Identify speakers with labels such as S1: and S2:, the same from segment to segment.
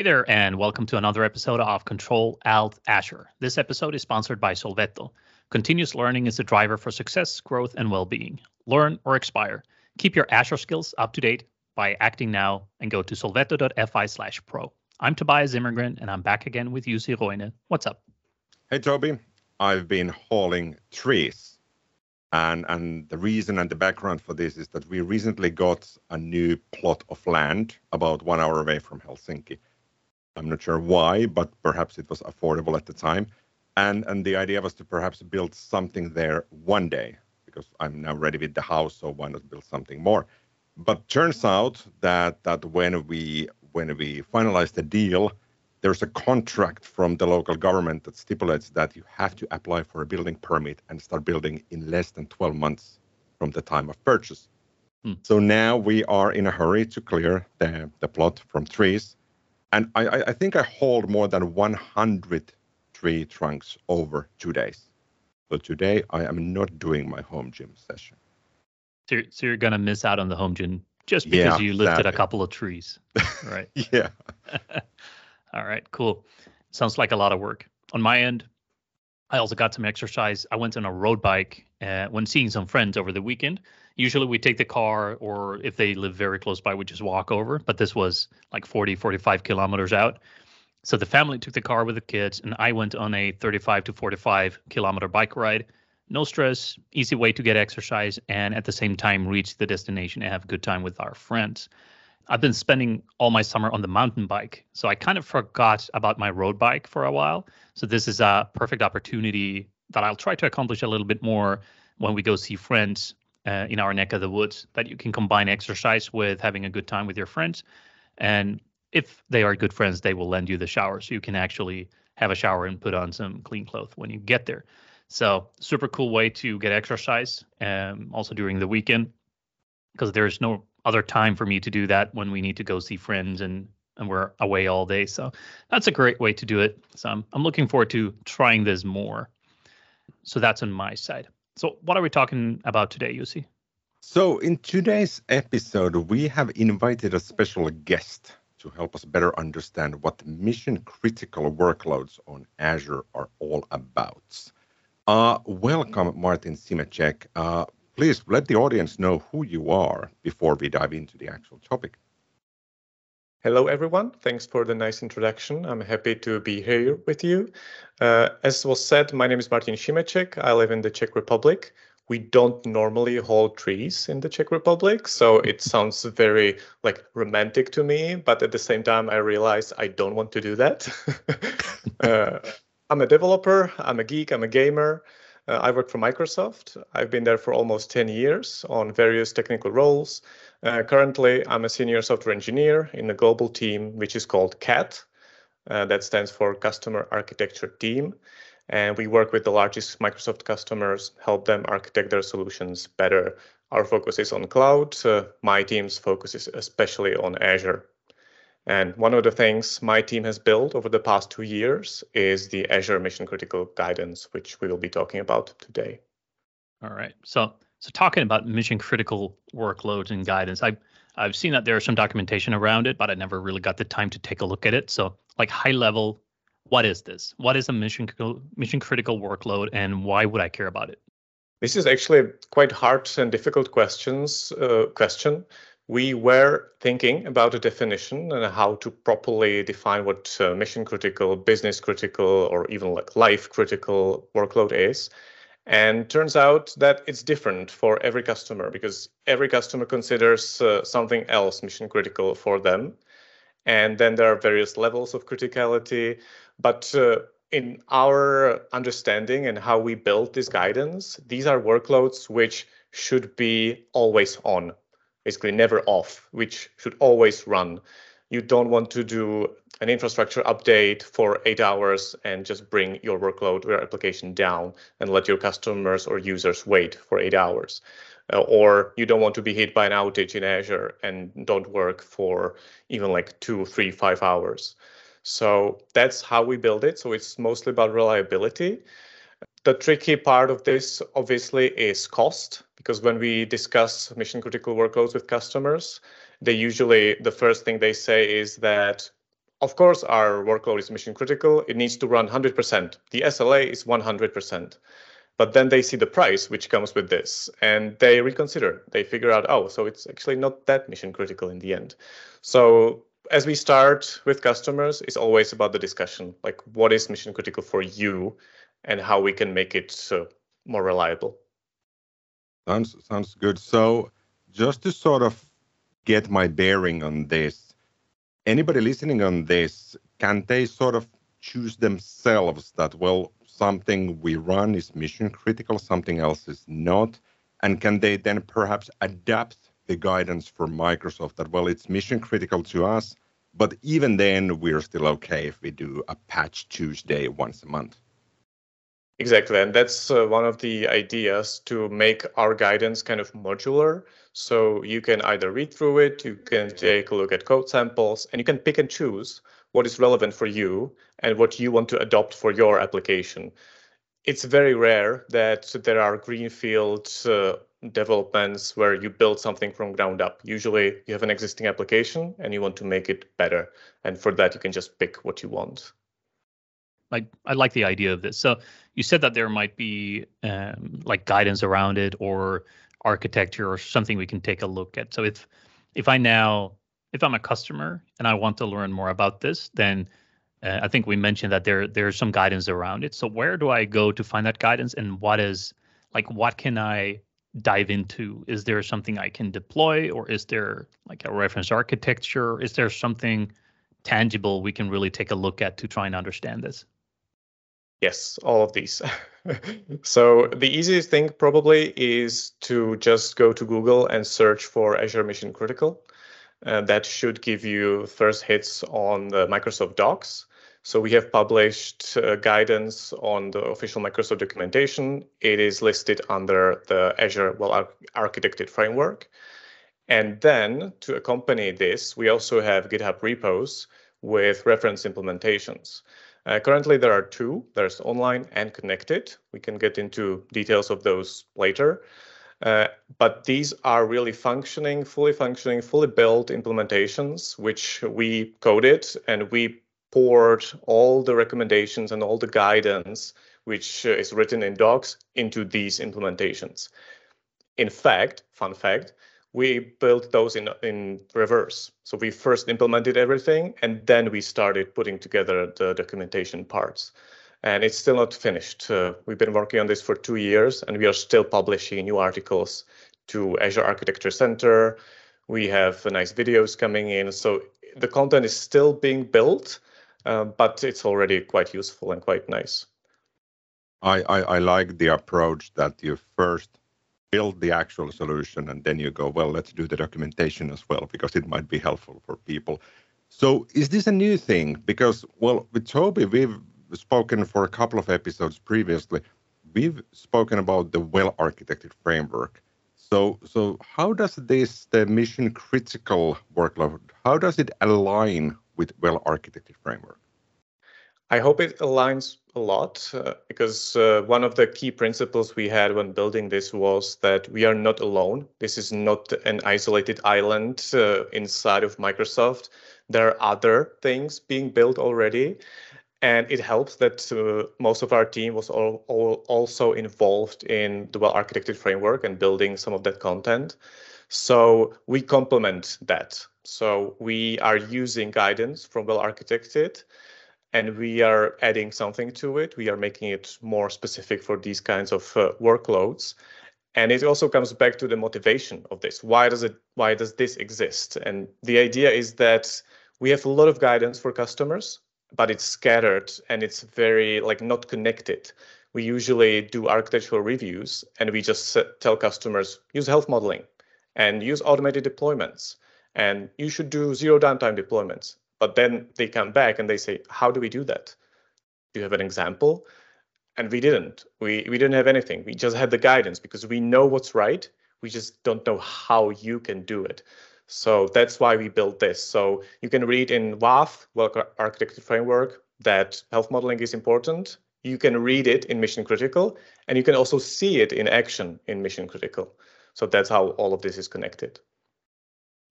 S1: Hey there, and welcome to another episode of Control Alt Azure. This episode is sponsored by Sovelto. Continuous learning is the driver for success, growth, and well being. Learn or expire. Keep your Azure skills up to date by acting now and go to sovelto.fi slash pro. I'm Tobias Zimmergren, and I'm back again with Jussi Roine. What's up?
S2: Hey, Toby. I've been hauling trees. And, and the reason and the background for this is that we recently got a new plot of land about one hour away from Helsinki. I'm not sure why, but perhaps it was affordable at the time. And, and the idea was to perhaps build something there one day because I'm now ready with the house, so why not build something more? But turns out that that when we when we finalize the deal, there's a contract from the local government that stipulates that you have to apply for a building permit and start building in less than 12 months from the time of purchase. Hmm. So now we are in a hurry to clear the, the plot from trees. And I, I think I hauled more than 100 tree trunks over two days. So today I am not doing my home gym session.
S1: So you're, so you're going to miss out on the home gym just because yeah, you lifted a couple of trees, right?
S2: yeah.
S1: All right, cool. Sounds like a lot of work. On my end, I also got some exercise. I went on a road bike uh, when seeing some friends over the weekend. Usually we take the car, or if they live very close by, we just walk over. But this was like 40, 45 kilometers out. So the family took the car with the kids, and I went on a 35 to 45 kilometer bike ride. No stress, easy way to get exercise, and at the same time reach the destination and have a good time with our friends. I've been spending all my summer on the mountain bike. So I kind of forgot about my road bike for a while. So this is a perfect opportunity that I'll try to accomplish a little bit more when we go see friends uh, in our neck of the woods, that you can combine exercise with having a good time with your friends. And if they are good friends, they will lend you the shower. So you can actually have a shower and put on some clean clothes when you get there. So super cool way to get exercise, um, also during the weekend, because there's no other time for me to do that when we need to go see friends and and we're away all day. So that's a great way to do it. So I'm, I'm looking forward to trying this more. So that's on my side. So what are we talking about today, Jussi?
S2: So in today's episode, we have invited a special guest to help us better understand what mission critical workloads on Azure are all about. Uh, welcome, Martin Šimeček. Uh, please let the audience know who you are before we dive into the actual topic.
S3: Hello, everyone. Thanks for the nice introduction. I'm happy to be here with you. Uh, as was said, my name is Martin Šimeček. I live in the Czech Republic. We don't normally hold trees in the Czech Republic, so it sounds very like romantic to me. But at the same time, I realize I don't want to do that. uh, I'm a developer. I'm a geek. I'm a gamer. Uh, I work for Microsoft. I've been there for almost 10 years on various technical roles. Uh, currently, I'm a senior software engineer in a global team, which is called CAT. Uh, that stands for Customer Architecture Team. And we work with the largest Microsoft customers, help them architect their solutions better. Our focus is on cloud. Uh, my team's focus is especially on Azure. And one of the things my team has built over the past two years is the Azure Mission Critical Guidance, which we will be talking about today.
S1: All right. So, so talking about mission critical workloads and guidance, I've I've seen that there is some documentation around it, but I never really got the time to take a look at it. So, like high level, what is this? What is a mission critical mission critical workload, and why would I care about it?
S3: This is actually quite hard and difficult questions uh, question we were thinking about a definition and how to properly define what uh, mission critical, business critical, or even like life critical workload is. And turns out that it's different for every customer because every customer considers uh, something else mission critical for them. And then there are various levels of criticality. But uh, in our understanding and how we build this guidance, these are workloads which should be always on basically never off, which should always run. You don't want to do an infrastructure update for eight hours and just bring your workload or application down and let your customers or users wait for eight hours. Uh, or you don't want to be hit by an outage in Azure and don't work for even like two, three, five hours. So that's how we build it. So it's mostly about reliability. The tricky part of this obviously is cost because when we discuss mission critical workloads with customers, they usually the first thing they say is that of course, our workload is mission critical. It needs to run 100%. The SLA is 100%. But then they see the price which comes with this and they reconsider. They figure out, oh, so it's actually not that mission critical in the end. So as we start with customers, it's always about the discussion, like what is mission critical for you and how we can make it uh, more reliable.
S2: Sounds sounds good. So just to sort of get my bearing on this, anybody listening on this, can they sort of choose themselves that well something we run is mission critical, something else is not? And can they then perhaps adapt the guidance from Microsoft that, well, it's mission critical to us, but even then we're still okay if we do a patch Tuesday once a month?
S3: Exactly. And that's uh, one of the ideas to make our guidance kind of modular. So you can either read through it, you can take a look at code samples, and you can pick and choose what is relevant for you and what you want to adopt for your application. It's very rare that there are greenfield uh, developments where you build something from ground up. Usually you have an existing application and you want to make it better. And for that, you can just pick what you want.
S1: I, I like the idea of this. So you said that there might be um, like guidance around it or architecture or something we can take a look at. So if if I now if I'm a customer and I want to learn more about this, then uh, I think we mentioned that there there's some guidance around it. So where do I go to find that guidance, and what is like what can I dive into? Is there something I can deploy, or is there like a reference architecture? Is there something tangible we can really take a look at to try and understand this?
S3: Yes, all of these. so the easiest thing probably is to just go to Google and search for Azure Mission Critical. Uh, that should give you first hits on the Microsoft Docs. So we have published uh, guidance on the official Microsoft documentation. It is listed under the Azure Well Architected Framework. And then to accompany this, we also have GitHub repos with reference implementations. Uh, currently, there are two. There's online and connected. We can get into details of those later. Uh, but these are really functioning, fully functioning, fully built implementations, which we coded and we poured all the recommendations and all the guidance, which uh, is written in docs, into these implementations. In fact, fun fact, we built those in in reverse. So we first implemented everything, and then we started putting together the documentation parts and it's still not finished. Uh, we've been working on this for two years, and we are still publishing new articles to Azure Architecture Center. We have uh, nice videos coming in, so the content is still being built, uh, but it's already quite useful and quite nice.
S2: I, I, I like the approach that you first build the actual solution and then you go, well, let's do the documentation as well because it might be helpful for people. So is this a new thing? Because well, with Toby, we've spoken for a couple of episodes previously, we've spoken about the well-architected framework. So, so how does this the mission critical workload? How does it align with well-architected framework?
S3: I hope it aligns a lot uh, because uh, one of the key principles we had when building this was that we are not alone. This is not an isolated island uh, inside of Microsoft. There are other things being built already. And it helps that uh, most of our team was all, all also involved in the well architected framework and building some of that content. So we complement that. So we are using guidance from well architected and we are adding something to it. We are making it more specific for these kinds of uh, workloads. And it also comes back to the motivation of this. Why does it why does this exist? And the idea is that we have a lot of guidance for customers but it's scattered and it's very like not connected. We usually do architectural reviews and we just tell customers use health modeling and use automated deployments and you should do zero downtime deployments. But then they come back and they say, how do we do that? Do you have an example? And we didn't. We we didn't have anything. We just had the guidance because we know what's right. We just don't know how you can do it. So that's why we built this. So you can read in WAF, Well Architecture Framework, that health modeling is important. You can read it in Mission Critical, and you can also see it in action in Mission Critical. So that's how all of this is connected.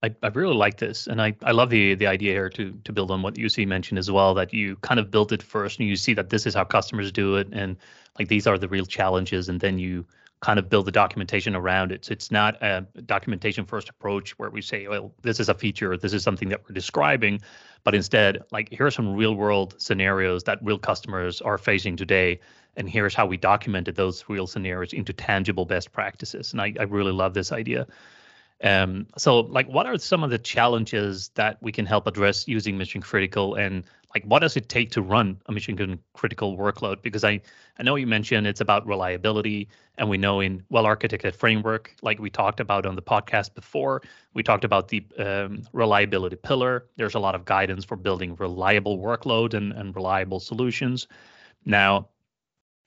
S1: I, I really like this, and I, I love the the idea here to to build on what Jussi mentioned as well. That you kind of built it first, and you see that this is how customers do it, and like these are the real challenges, and then you kind of build the documentation around it. So it's not a documentation first approach where we say, well, this is a feature, this is something that we're describing, but instead, like here are some real world scenarios that real customers are facing today. And here's how we documented those real scenarios into tangible best practices. And I, I really love this idea. Um, so like what are some of the challenges that we can help address using mission critical and like what does it take to run a mission critical workload? Because I, I know you mentioned it's about reliability and we know in well architected framework, like we talked about on the podcast before, we talked about the um, reliability pillar. There's a lot of guidance for building reliable workload and, and reliable solutions. Now,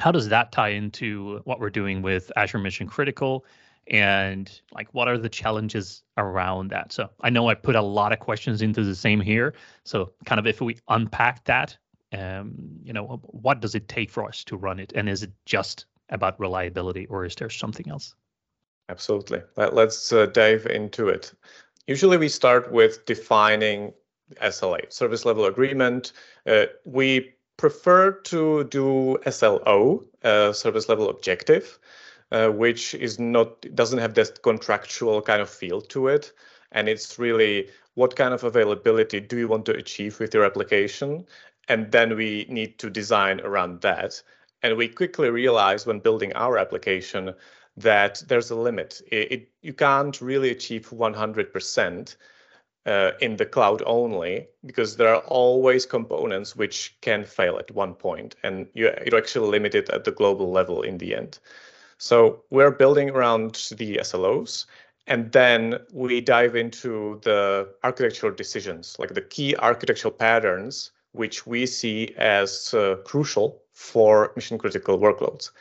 S1: how does that tie into what we're doing with Azure Mission Critical? And like what are the challenges around that? So i know i put a lot of questions into the same here. So kind of if we unpack that um, you know what does it take for us to run it? And is it just about reliability or is there something else?
S3: Absolutely. Let's uh, dive into it. Usually we start with defining sla service level agreement. Uh, we prefer to do slo uh, service level objective uh, which is not doesn't have this contractual kind of feel to it. And it's really what kind of availability do you want to achieve with your application? And then we need to design around that. And we quickly realized when building our application that there's a limit. It, it you can't really achieve 100% uh, in the cloud only because there are always components which can fail at one point, and you, you're actually limited at the global level in the end. So we're building around the SLOs, and then we dive into the architectural decisions, like the key architectural patterns, which we see as uh, crucial for mission critical workloads.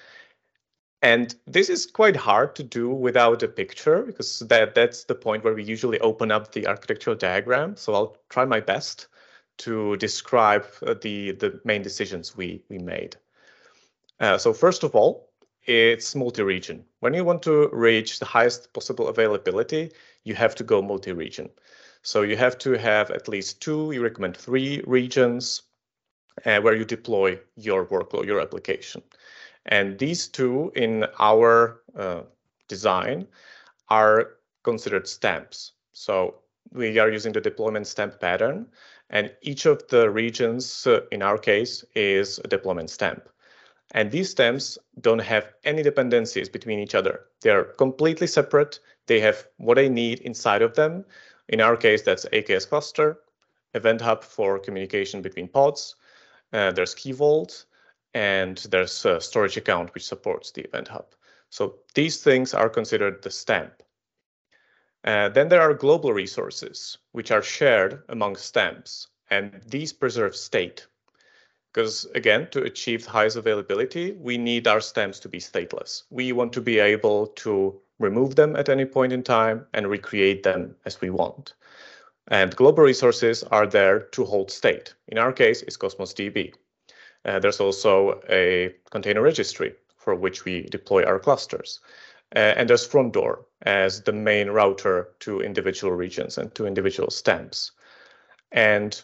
S3: And this is quite hard to do without a picture because that, that's the point where we usually open up the architectural diagram. So I'll try my best to describe uh, the, the main decisions we, we made. Uh, so first of all, it's multi-region. When you want to reach the highest possible availability, you have to go multi-region. So you have to have at least two, we recommend three regions uh, where you deploy your workload, your application. And these two in our uh, design are considered stamps. So we are using the deployment stamp pattern, and each of the regions, uh, in our case, is a deployment stamp. And these stamps don't have any dependencies between each other. They're completely separate. They have what they need inside of them. In our case, that's AKS cluster, Event Hub for communication between pods. Uh, there's Key Vault, and there's a storage account which supports the Event Hub. So these things are considered the stamp. Uh, then there are global resources, which are shared among stamps, and these preserve state. Because again, to achieve highest availability, we need our stamps to be stateless. We want to be able to remove them at any point in time and recreate them as we want. And global resources are there to hold state. In our case, it's Cosmos DB. Uh, there's also a container registry for which we deploy our clusters. Uh, and there's front door as the main router to individual regions and to individual stamps. And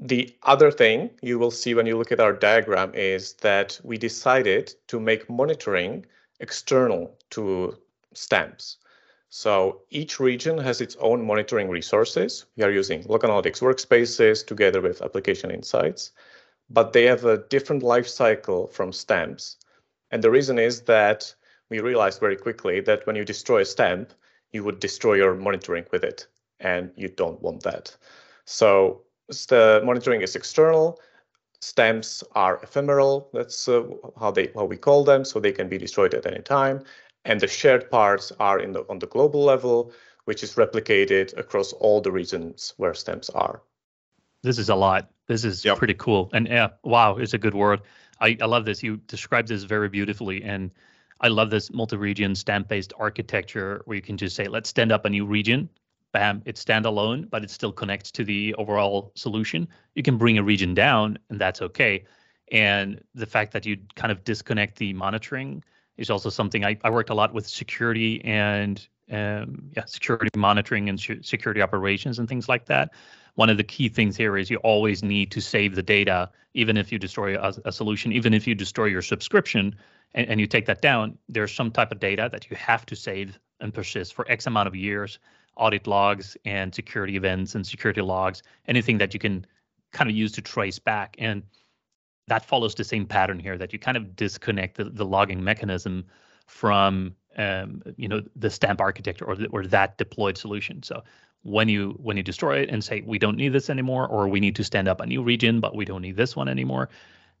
S3: the other thing you will see when you look at our diagram is that we decided to make monitoring external to stamps. So each region has its own monitoring resources. We are using Log Analytics workspaces together with application insights, but they have a different life cycle from stamps. And the reason is that we realized very quickly that when you destroy a stamp, you would destroy your monitoring with it, and you don't want that. So the monitoring is external. Stamps are ephemeral. That's uh, how they how we call them. So they can be destroyed at any time. And the shared parts are in the on the global level, which is replicated across all the regions where stamps are.
S1: This is a lot. This is yep. pretty cool. And yeah, wow, it's a good word. I, I love this. You described this very beautifully. And I love this multi-region stamp-based architecture where you can just say, let's stand up a new region bam, it's standalone, but it still connects to the overall solution. You can bring a region down, and that's okay. And the fact that you kind of disconnect the monitoring is also something I, I worked a lot with security and um, yeah, security monitoring and sh- security operations and things like that. One of the key things here is you always need to save the data, even if you destroy a, a solution, even if you destroy your subscription and, and you take that down, there's some type of data that you have to save and persist for X amount of years, audit logs and security events and security logs, anything that you can kind of use to trace back. And that follows the same pattern here that you kind of disconnect the, the logging mechanism from um, you know the stamp architecture or the, or that deployed solution. So when you when you destroy it and say we don't need this anymore or we need to stand up a new region but we don't need this one anymore,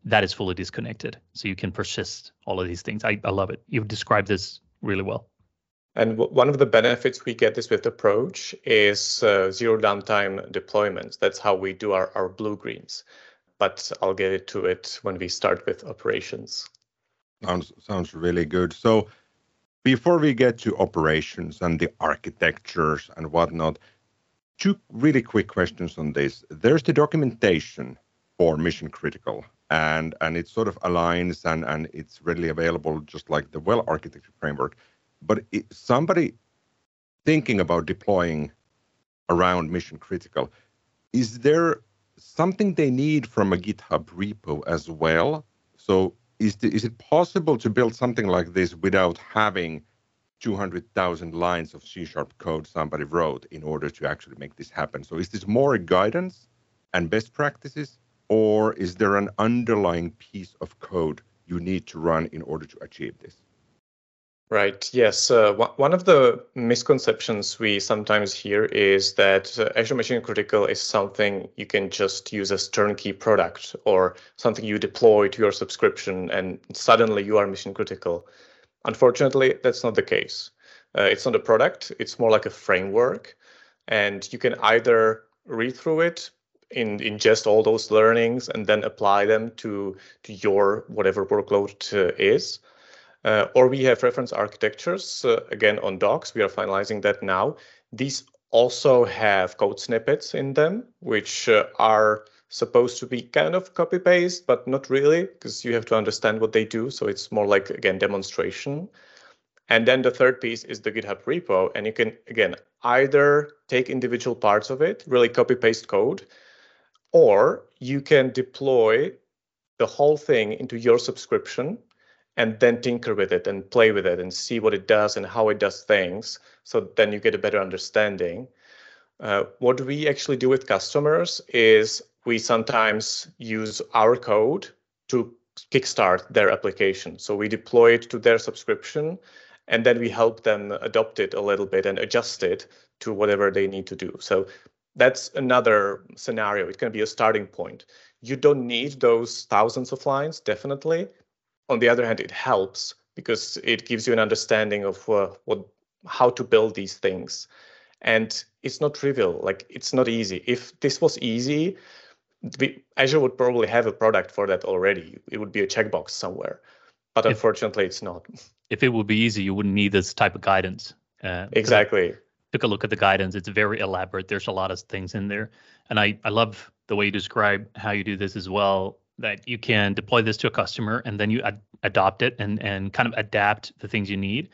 S1: that is fully disconnected. So you can persist all of these things. I, I love it. You've described this really well.
S3: And one of the benefits we get this with approach is uh, zero downtime deployments. That's how we do our, our blue greens. But I'll get to it when we start with operations.
S2: Sounds sounds really good. So before we get to operations and the architectures and whatnot, two really quick questions on this. There's the documentation for mission critical and and it sort of aligns and and it's readily available just like the well architecture framework but it, somebody thinking about deploying around mission critical is there something they need from a github repo as well so is, the, is it possible to build something like this without having 200,000 lines of C sharp code somebody wrote in order to actually make this happen? So is this more guidance and best practices, or is there an underlying piece of code you need to run in order to achieve this?
S3: Right. Yes. Uh, one of the misconceptions we sometimes hear is that uh, Azure Mission Critical is something you can just use as turnkey product or something you deploy to your subscription and suddenly you are mission critical. Unfortunately, that's not the case. Uh, it's not a product. It's more like a framework, and you can either read through it, in ingest all those learnings and then apply them to to your whatever workload uh, is. Uh, or we have reference architectures uh, again on docs. We are finalizing that now. These also have code snippets in them, which uh, are supposed to be kind of copy paste, but not really, because you have to understand what they do. So it's more like again demonstration. And then the third piece is the GitHub repo, and you can again either take individual parts of it, really copy paste code, or you can deploy the whole thing into your subscription and then tinker with it and play with it and see what it does and how it does things. So then you get a better understanding. Uh, what we actually do with customers is we sometimes use our code to kickstart their application. So we deploy it to their subscription and then we help them adopt it a little bit and adjust it to whatever they need to do. So that's another scenario. It can be a starting point. You don't need those thousands of lines, definitely. On the other hand, it helps because it gives you an understanding of uh, what how to build these things. And it's not trivial. Like it's not easy. If this was easy, the, Azure would probably have a product for that already. It would be a checkbox somewhere. But if, unfortunately, it's not.
S1: If it would be easy, you wouldn't need this type of guidance.
S3: Uh, exactly
S1: took a look at the guidance. It's very elaborate. There's a lot of things in there. And I, I love the way you describe how you do this as well, that you can deploy this to a customer and then you ad- adopt it and, and kind of adapt the things you need.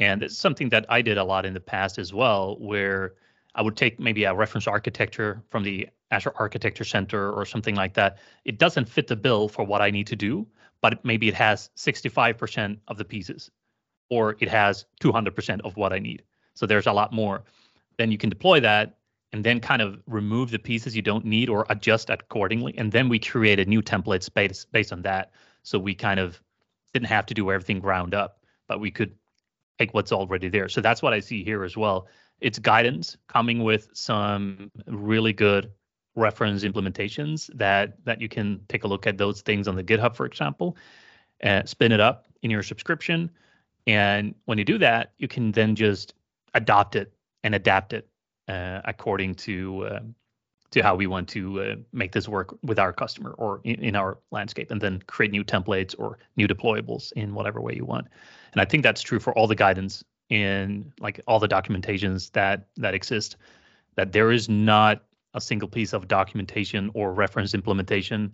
S1: And it's something that I did a lot in the past as well, where I would take maybe a reference architecture from the Azure Architecture Center or something like that. It doesn't fit the bill for what I need to do, but maybe it has 65% of the pieces, or it has 200% of what I need. So there's a lot more. Then you can deploy that and then kind of remove the pieces you don't need or adjust accordingly. And then we created new templates based based on that. So we kind of didn't have to do everything ground up, but we could take what's already there. So that's what I see here as well. It's guidance coming with some really good reference implementations that that you can take a look at those things on the GitHub, for example, and spin it up in your subscription. And when you do that, you can then just adopt it and adapt it according to uh, to how we want to uh, make this work with our customer or in, in, our landscape, and then create new templates or new deployables in whatever way you want. And I think that's true for all the guidance in like all the documentations that that exist. That there is not a single piece of documentation or reference implementation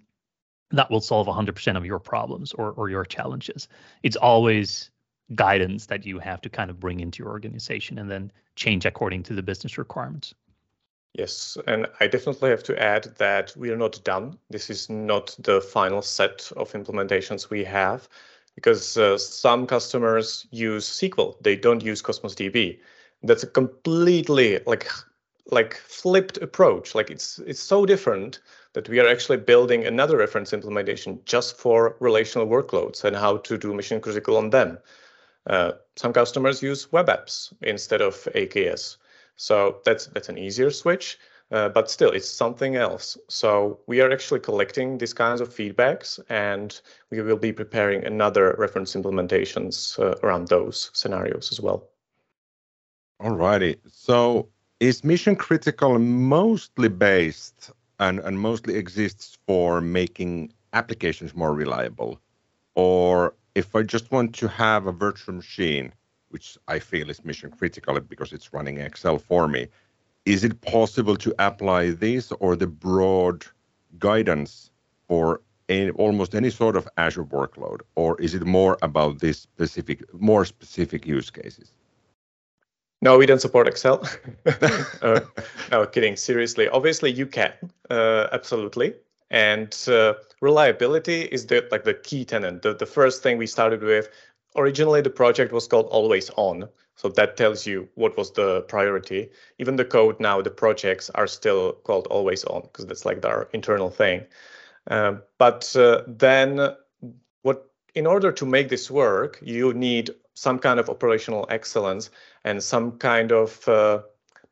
S1: that will solve 100% of your problems or or your challenges. It's always guidance that you have to kind of bring into your organization and then change according to the business requirements.
S3: Yes, and I definitely have to add that we are not done. This is not the final set of implementations we have because uh, some customers use SQL. They don't use Cosmos DB. That's a completely like like flipped approach. Like it's it's so different that we are actually building another reference implementation just for relational workloads and how to do mission critical on them. Uh, some customers use web apps instead of AKS. So that's that's an easier switch, uh, but still it's something else. So we are actually collecting these kinds of feedbacks and we will be preparing another reference implementations uh, around those scenarios as well.
S2: Alrighty. So is mission critical mostly based and, and mostly exists for making applications more reliable? Or if I just want to have a virtual machine, which I feel is mission critical because it's running Excel for me, is it possible to apply this or the broad guidance for any, almost any sort of Azure workload, or is it more about this specific, more specific use cases?
S3: No, we don't support Excel. uh, no, kidding. Seriously, obviously you can, uh, absolutely. And uh, reliability is the like the key tenant. The, the first thing we started with. Originally, the project was called Always On, so that tells you what was the priority. Even the code now, the projects are still called Always On because that's like our internal thing. Uh, but uh, then, what in order to make this work, you need some kind of operational excellence and some kind of uh,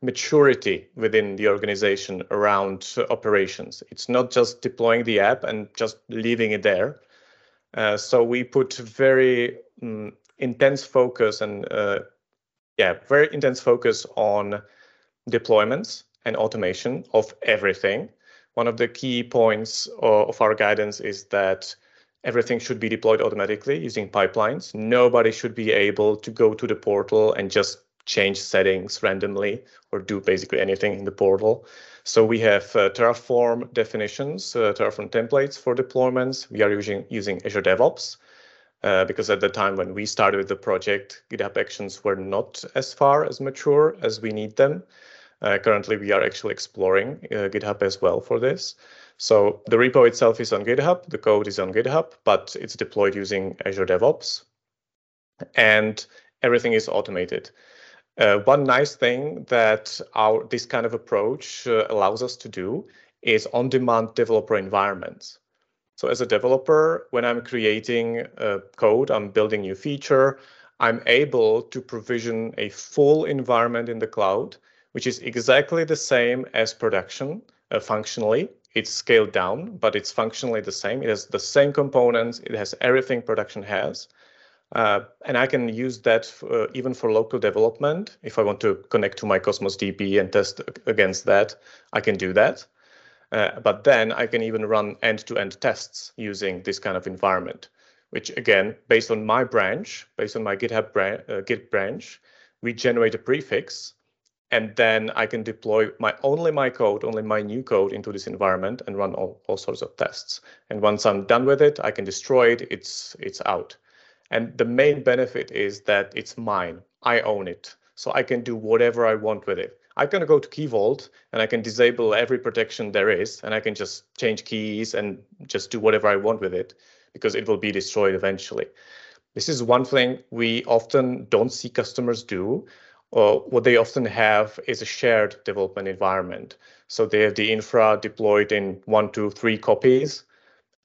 S3: maturity within the organization around operations. It's not just deploying the app and just leaving it there. Uh, so we put very um, intense focus and uh, yeah, very intense focus on deployments and automation of everything. One of the key points of our guidance is that everything should be deployed automatically using pipelines. Nobody should be able to go to the portal and just change settings randomly or do basically anything in the portal. So we have uh, Terraform definitions, uh, Terraform templates for deployments. We are using, using Azure DevOps uh, because at the time when we started the project, GitHub Actions were not as far as mature as we need them. Uh, currently, we are actually exploring uh, GitHub as well for this. So the repo itself is on GitHub, the code is on GitHub, but it's deployed using Azure DevOps, and everything is automated. Uh, one nice thing that our this kind of approach uh, allows us to do is on-demand developer environments. So as a developer, when I'm creating a code, I'm building new feature, I'm able to provision a full environment in the cloud, which is exactly the same as production uh, functionally it's scaled down, but it's functionally the same. It has the same components. It has everything production has. Uh, and I can use that uh, even for local development. If I want to connect to my Cosmos DB and test against that, I can do that. Uh, but then I can even run end-to-end -end tests using this kind of environment, which again, based on my branch, based on my GitHub bran uh, Git branch, we generate a prefix and then I can deploy my only my code, only my new code into this environment and run all, all sorts of tests. And once I'm done with it, I can destroy it. It's it's out. And the main benefit is that it's mine. I own it. So I can do whatever I want with it. I can go to Key Vault and I can disable every protection there is, and I can just change keys and just do whatever I want with it because it will be destroyed eventually. This is one thing we often don't see customers do uh, what they often have is a shared development environment. So they have the infra deployed in one, two, three copies.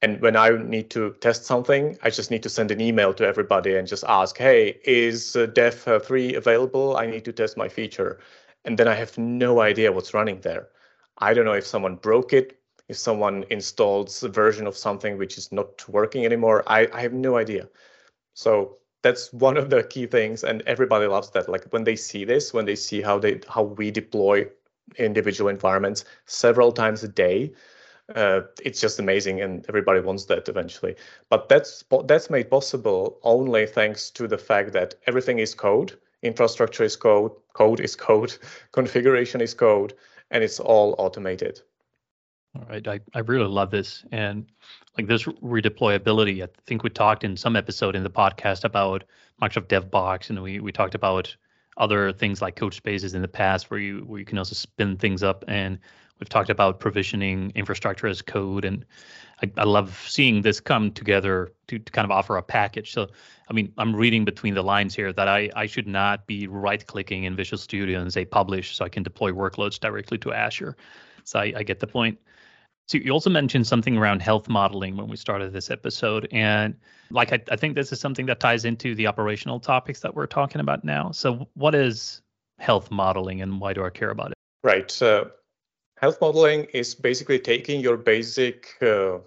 S3: And when I need to test something, I just need to send an email to everybody and just ask, hey, is uh, Dev 3 available? I need to test my feature. And then I have no idea what's running there. I don't know if someone broke it, if someone installed a version of something which is not working anymore. I, I have no idea. So that's one of the key things and everybody loves that like when they see this when they see how they how we deploy individual environments several times a day uh, it's just amazing and everybody wants that eventually. But that's that's made possible only thanks to the fact that everything is code infrastructure is code code is code configuration is code and it's all automated.
S1: All right, I, I really love this. And like this redeployability, I think we talked in some episode in the podcast about Microsoft DevBox, and we, we talked about other things like code spaces in the past where you where you can also spin things up and we've talked about provisioning infrastructure as code and I, I love seeing this come together to, to kind of offer a package so i mean i'm reading between the lines here that i i should not be right clicking in visual studio and say publish so i can deploy workloads directly to azure so i, I get the point so you also mentioned something around health modeling when we started this episode, and like I, I, think this is something that ties into the operational topics that we're talking about now. So what is health modeling, and why do I care about it?
S3: Right. So health modeling is basically taking your basic uh,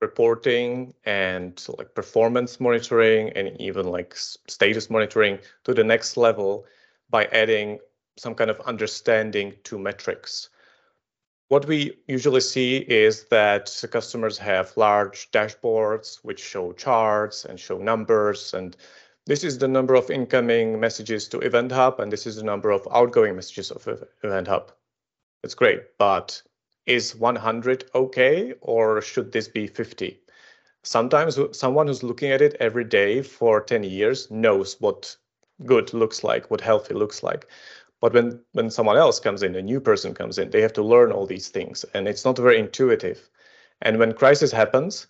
S3: reporting and like performance monitoring and even like status monitoring to the next level by adding some kind of understanding to metrics. What we usually see is that customers have large dashboards which show charts and show numbers. And this is the number of incoming messages to Event Hub, and this is the number of outgoing messages of Event Hub. It's great, but is 100 okay, or should this be 50? Sometimes someone who's looking at it every day for 10 years knows what good looks like, what healthy looks like. But when, when someone else comes in, a new person comes in, they have to learn all these things and it's not very intuitive. And when crisis happens,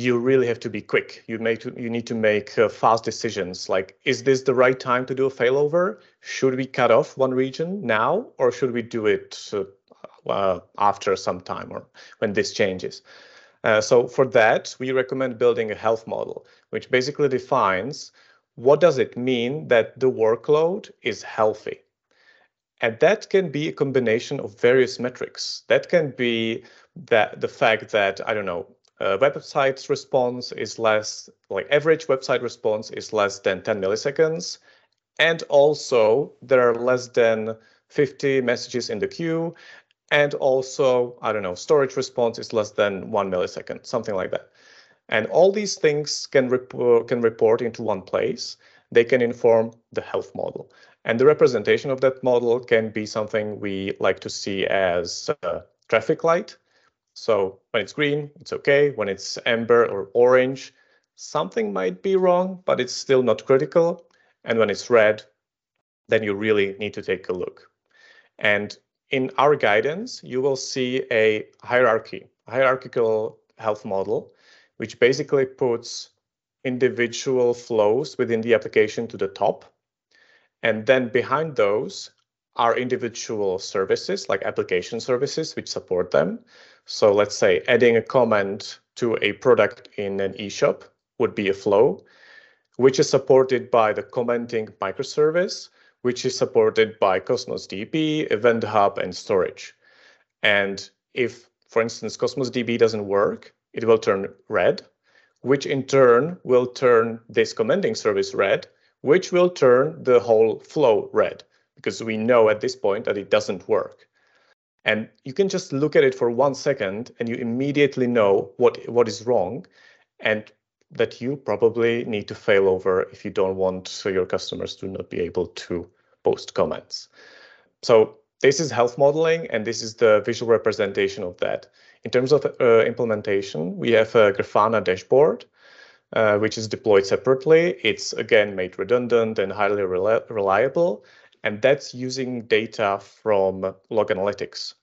S3: you really have to be quick. You make you need to make uh, fast decisions. Like, is this the right time to do a failover? Should we cut off one region now, or should we do it uh, uh, after some time or when this changes? Uh, so for that, we recommend building a health model, which basically defines what does it mean that the workload is healthy. And that can be a combination of various metrics. That can be that the fact that, I don't know, Uh, a website's response is less, like average website response is less than 10 milliseconds. And also there are less than 50 messages in the queue. And also, I don't know, storage response is less than one millisecond, something like that. And all these things can, rep can report into one place. They can inform the health model. And the representation of that model can be something we like to see as a traffic light. So when it's green, it's okay. When it's amber or orange, something might be wrong, but it's still not critical. And when it's red, then you really need to take a look. And in our guidance, you will see a hierarchy, a hierarchical health model, which basically puts individual flows within the application to the top and then behind those are individual services like application services which support them. So let's say adding a comment to a product in an eShop would be a flow, which is supported by the commenting microservice, which is supported by Cosmos DB, Event Hub, and storage. And if, for instance, Cosmos DB doesn't work, it will turn red, which in turn will turn this commenting service red, which will turn the whole flow red because we know at this point that it doesn't work. And you can just look at it for one second and you immediately know what, what is wrong and that you probably need to fail over if you don't want your customers to not be able to post comments. So this is health modeling and this is the visual representation of that. In terms of uh, implementation, we have a Grafana dashboard uh, which is deployed separately. It's again made redundant and highly rel reliable, and that's using data from log analytics.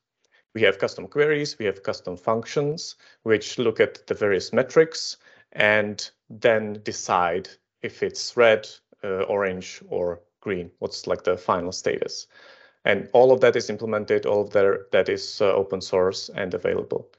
S3: We have custom queries, we have custom functions, which look at the various metrics and then decide if it's red, uh, orange, or green, what's like the final status. And all of that is implemented, all of that, that is uh, open source and available.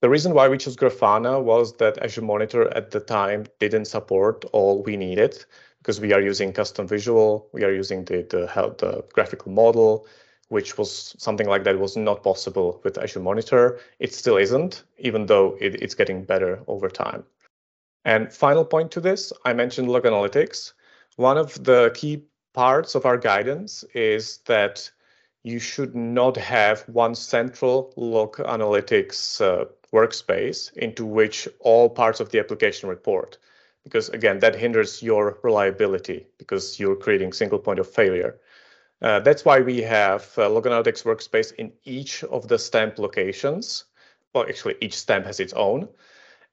S3: The reason why we chose Grafana was that Azure Monitor at the time didn't support all we needed because we are using custom visual, we are using the, the, the graphical model, which was something like that was not possible with Azure Monitor. It still isn't, even though it, it's getting better over time. And final point to this, I mentioned log analytics. One of the key parts of our guidance is that you should not have one central log analytics uh, workspace into which all parts of the application report. Because again, that hinders your reliability because you're creating single point of failure. Uh, that's why we have uh, Log Analytics workspace in each of the stamp locations. Well, actually, each stamp has its own.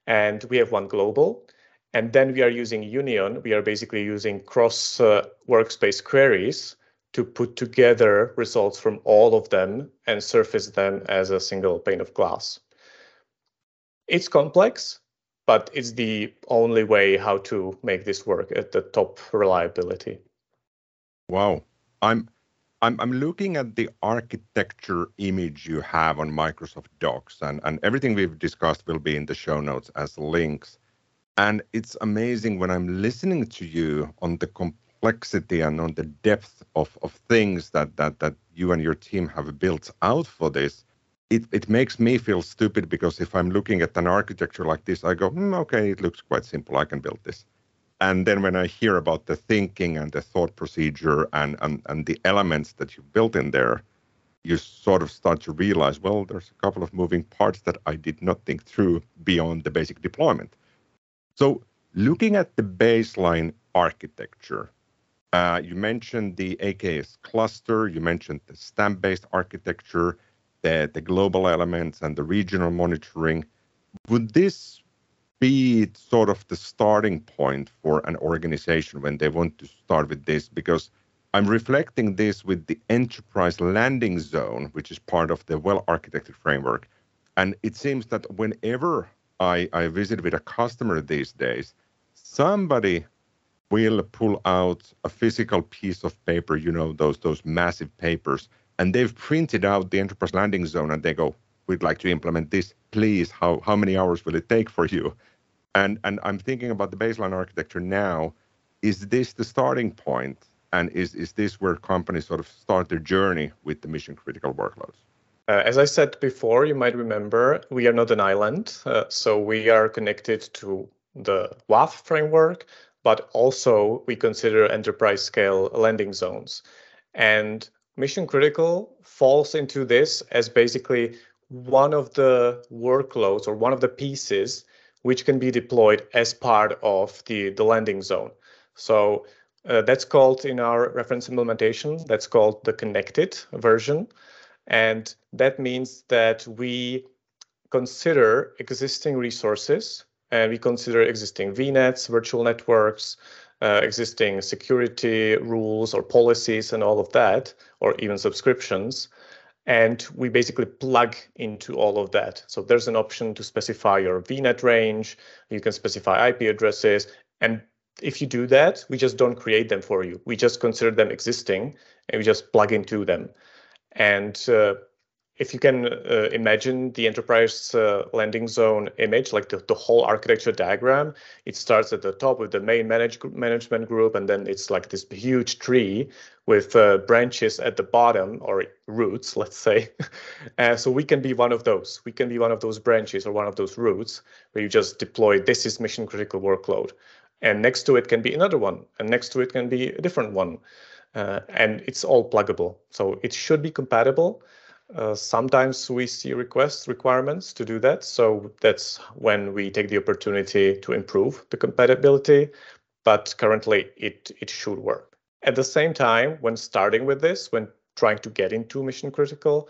S3: And we have one global. And then we are using Union. We are basically using cross uh, workspace queries to put together results from all of them and surface them as a single pane of glass. It's complex, but it's the only way how to make this work at the top reliability.
S2: Wow. I'm I'm, I'm looking at the architecture image you have on Microsoft Docs, and, and everything we've discussed will be in the show notes as links. And it's amazing when I'm listening to you on the complexity and on the depth of, of things that, that, that you and your team have built out for this. It, it makes me feel stupid because if I'm looking at an architecture like this, I go, mm, okay, it looks quite simple. I can build this and then when I hear about the thinking and the thought procedure and, and, and the elements that you built in there, you sort of start to realize, well, there's a couple of moving parts that I did not think through beyond the basic deployment. So looking at the baseline architecture, uh, you mentioned the AKS cluster, you mentioned the stamp-based architecture, the, the global elements and the regional monitoring. Would this be sort of the starting point for an organization when they want to start with this? Because I'm reflecting this with the enterprise landing zone, which is part of the well architected framework. And it seems that whenever I, I visit with a customer these days, somebody will pull out a physical piece of paper, you know, those those massive papers, and they've printed out the enterprise landing zone and they go, We'd like to implement this. Please, how, how many hours will it take for you? And, and I'm thinking about the baseline architecture now. Is this the starting? And is, is this where companies sort of start their journey with the mission critical workloads?
S3: Uh, as I said before, you might remember, we are not an island. Uh, so we are connected to the WAF framework, but also we consider enterprise scale landing zones. And mission critical falls into this as basically one of the workloads or one of the pieces which can be deployed as part of the, the landing zone. So uh, that's called in our reference implementation, that's called the connected version. And that means that we consider existing resources and we consider existing VNets, virtual networks, uh, existing security rules or policies and all of that, or even subscriptions and we basically plug into all of that. So there's an option to specify your VNet range. You can specify IP addresses. And if you do that, we just don't create them for you. We just consider them existing and we just plug into them. And uh, if you can uh, imagine the enterprise uh, landing zone image, like the, the whole architecture diagram, it starts at the top with the main manage, management group, and then it's like this huge tree with uh, branches at the bottom or roots, let's say. so we can be one of those. We can be one of those branches or one of those roots where you just deploy this is mission critical workload. And next to it can be another one, and next to it can be a different one. Uh, and it's all pluggable. So it should be compatible. Uh, sometimes we see requests, requirements to do that. So that's when we take the opportunity to improve the compatibility. But currently, it, it should work. At the same time, when starting with this, when trying to get into mission critical,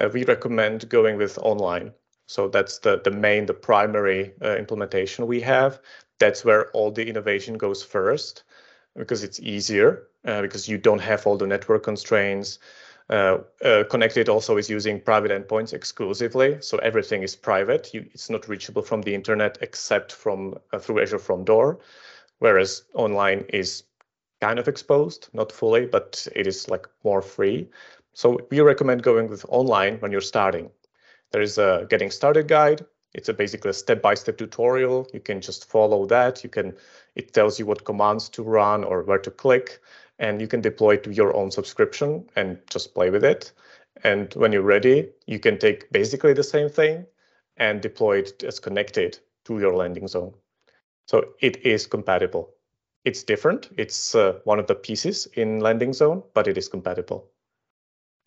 S3: uh, we recommend going with online. So that's the, the main, the primary uh, implementation we have. That's where all the innovation goes first because it's easier, uh, because you don't have all the network constraints. Uh, uh, connected also is using private endpoints exclusively, so everything is private. You, it's not reachable from the internet except from uh, through Azure Front Door, whereas online is kind of exposed, not fully, but it is like more free. So we recommend going with online when you're starting. There is a getting started guide. It's a basically a step-by-step tutorial. You can just follow that. You can it tells you what commands to run or where to click and you can deploy to your own subscription and just play with it. And when you're ready, you can take basically the same thing and deploy it as connected to your landing zone. So it is compatible. It's different. It's uh, one of the pieces in landing zone, but it is compatible.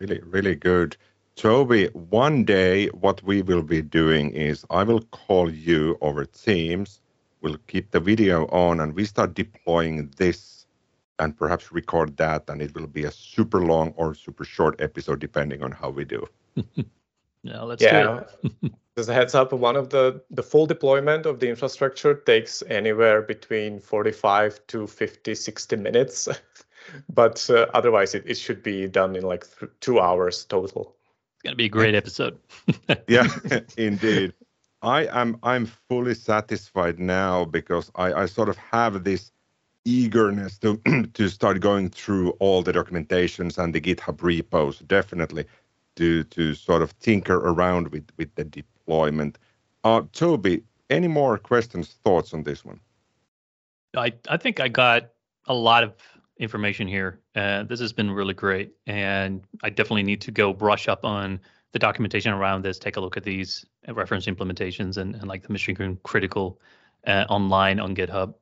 S2: Really, really good. Toby, one day what we will be doing is I will call you over Teams. We'll keep the video on and we start deploying this and perhaps record that, and it will be a super long or super short episode depending on how we do.
S1: yeah, let's yeah. do
S3: it. Just a heads up, one of the the full deployment of the infrastructure takes anywhere between 45 to 50, 60 minutes. but uh, otherwise, it, it should be done in like th- two hours total.
S1: It's gonna be a great episode.
S2: yeah, indeed. I am I'm fully satisfied now because I, I sort of have this eagerness to to start going through all the documentations and the GitHub repos definitely to to sort of tinker around with with the deployment. Uh, Toby, any more questions, thoughts on this one?
S1: I I think I got a lot of information here. Uh, this has been really great, and I definitely need to go brush up on the documentation around this. Take a look at these reference implementations and, and like the mission critical uh, online on GitHub.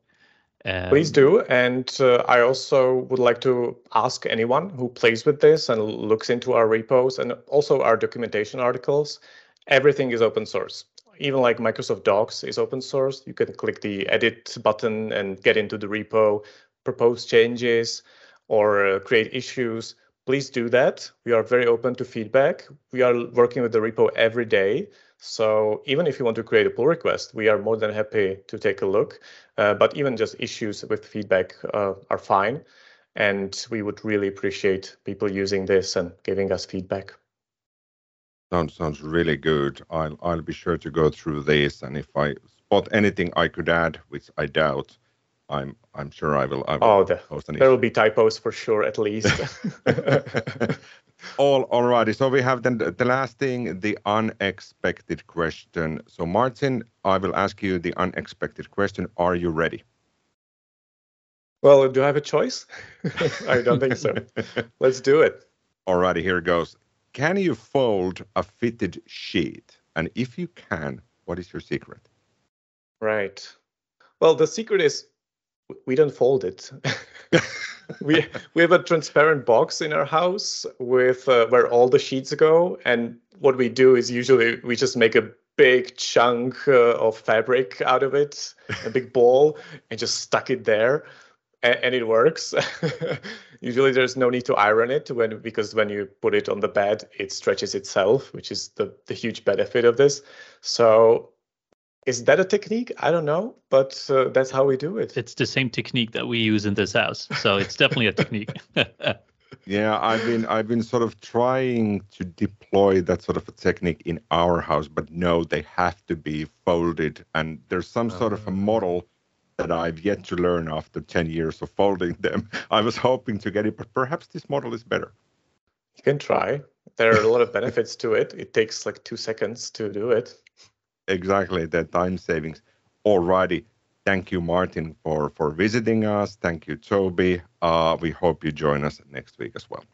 S3: Um, Please do. And uh, I also would like to ask anyone who plays with this and looks into our repos and also our documentation articles. Everything is open source. Even like Microsoft Docs is open source. You can click the edit button and get into the repo, propose changes, or uh, create issues. Please do that. We are very open to feedback. We are working with the repo every day. So even if you want to create a pull request, we are more than happy to take a look. Uh, but even just issues with feedback uh, are fine. And we would really appreciate people using this and giving us feedback.
S2: Sounds sounds really good. I'll I'll be sure to go through this, and if I spot anything I could add, which I doubt, I'm I'm sure I will. I will
S3: oh, the, there will be typos for sure, at least.
S2: All alrighty. So we have then the last thing, the unexpected question. So Martin, I will ask you the unexpected question. Are you ready?
S3: Well, do I have a choice? I don't think so. Let's do it.
S2: Alrighty, here it goes. Can you fold a fitted sheet? And if you can, what is your secret?
S3: Right. Well, the secret is we don't fold it. we we have a transparent box in our house with uh, where all the sheets go, and what we do is usually we just make a big chunk uh, of fabric out of it, a big ball, and just stuck it there, and, and it works. usually, there's no need to iron it when because when you put it on the bed, it stretches itself, which is the the huge benefit of this. So is that a technique? I don't know, but uh, that's how we do it.
S1: It's the same technique that we use in this house, so it's definitely a technique.
S2: yeah, I've been I've been sort of trying to deploy that sort of a technique in our house, but no, they have to be folded, and there's some sort of a ah. model that I've yet to learn after 10 years of folding them. I was hoping to get it, but perhaps this model is better.
S3: You can try. There are a lot of benefits to it. It takes like two seconds to do it
S2: exactly the time savings. Alrighty. Thank you, Martin, for, for visiting us. Thank you, Toby. Uh, we hope you join us next week as well.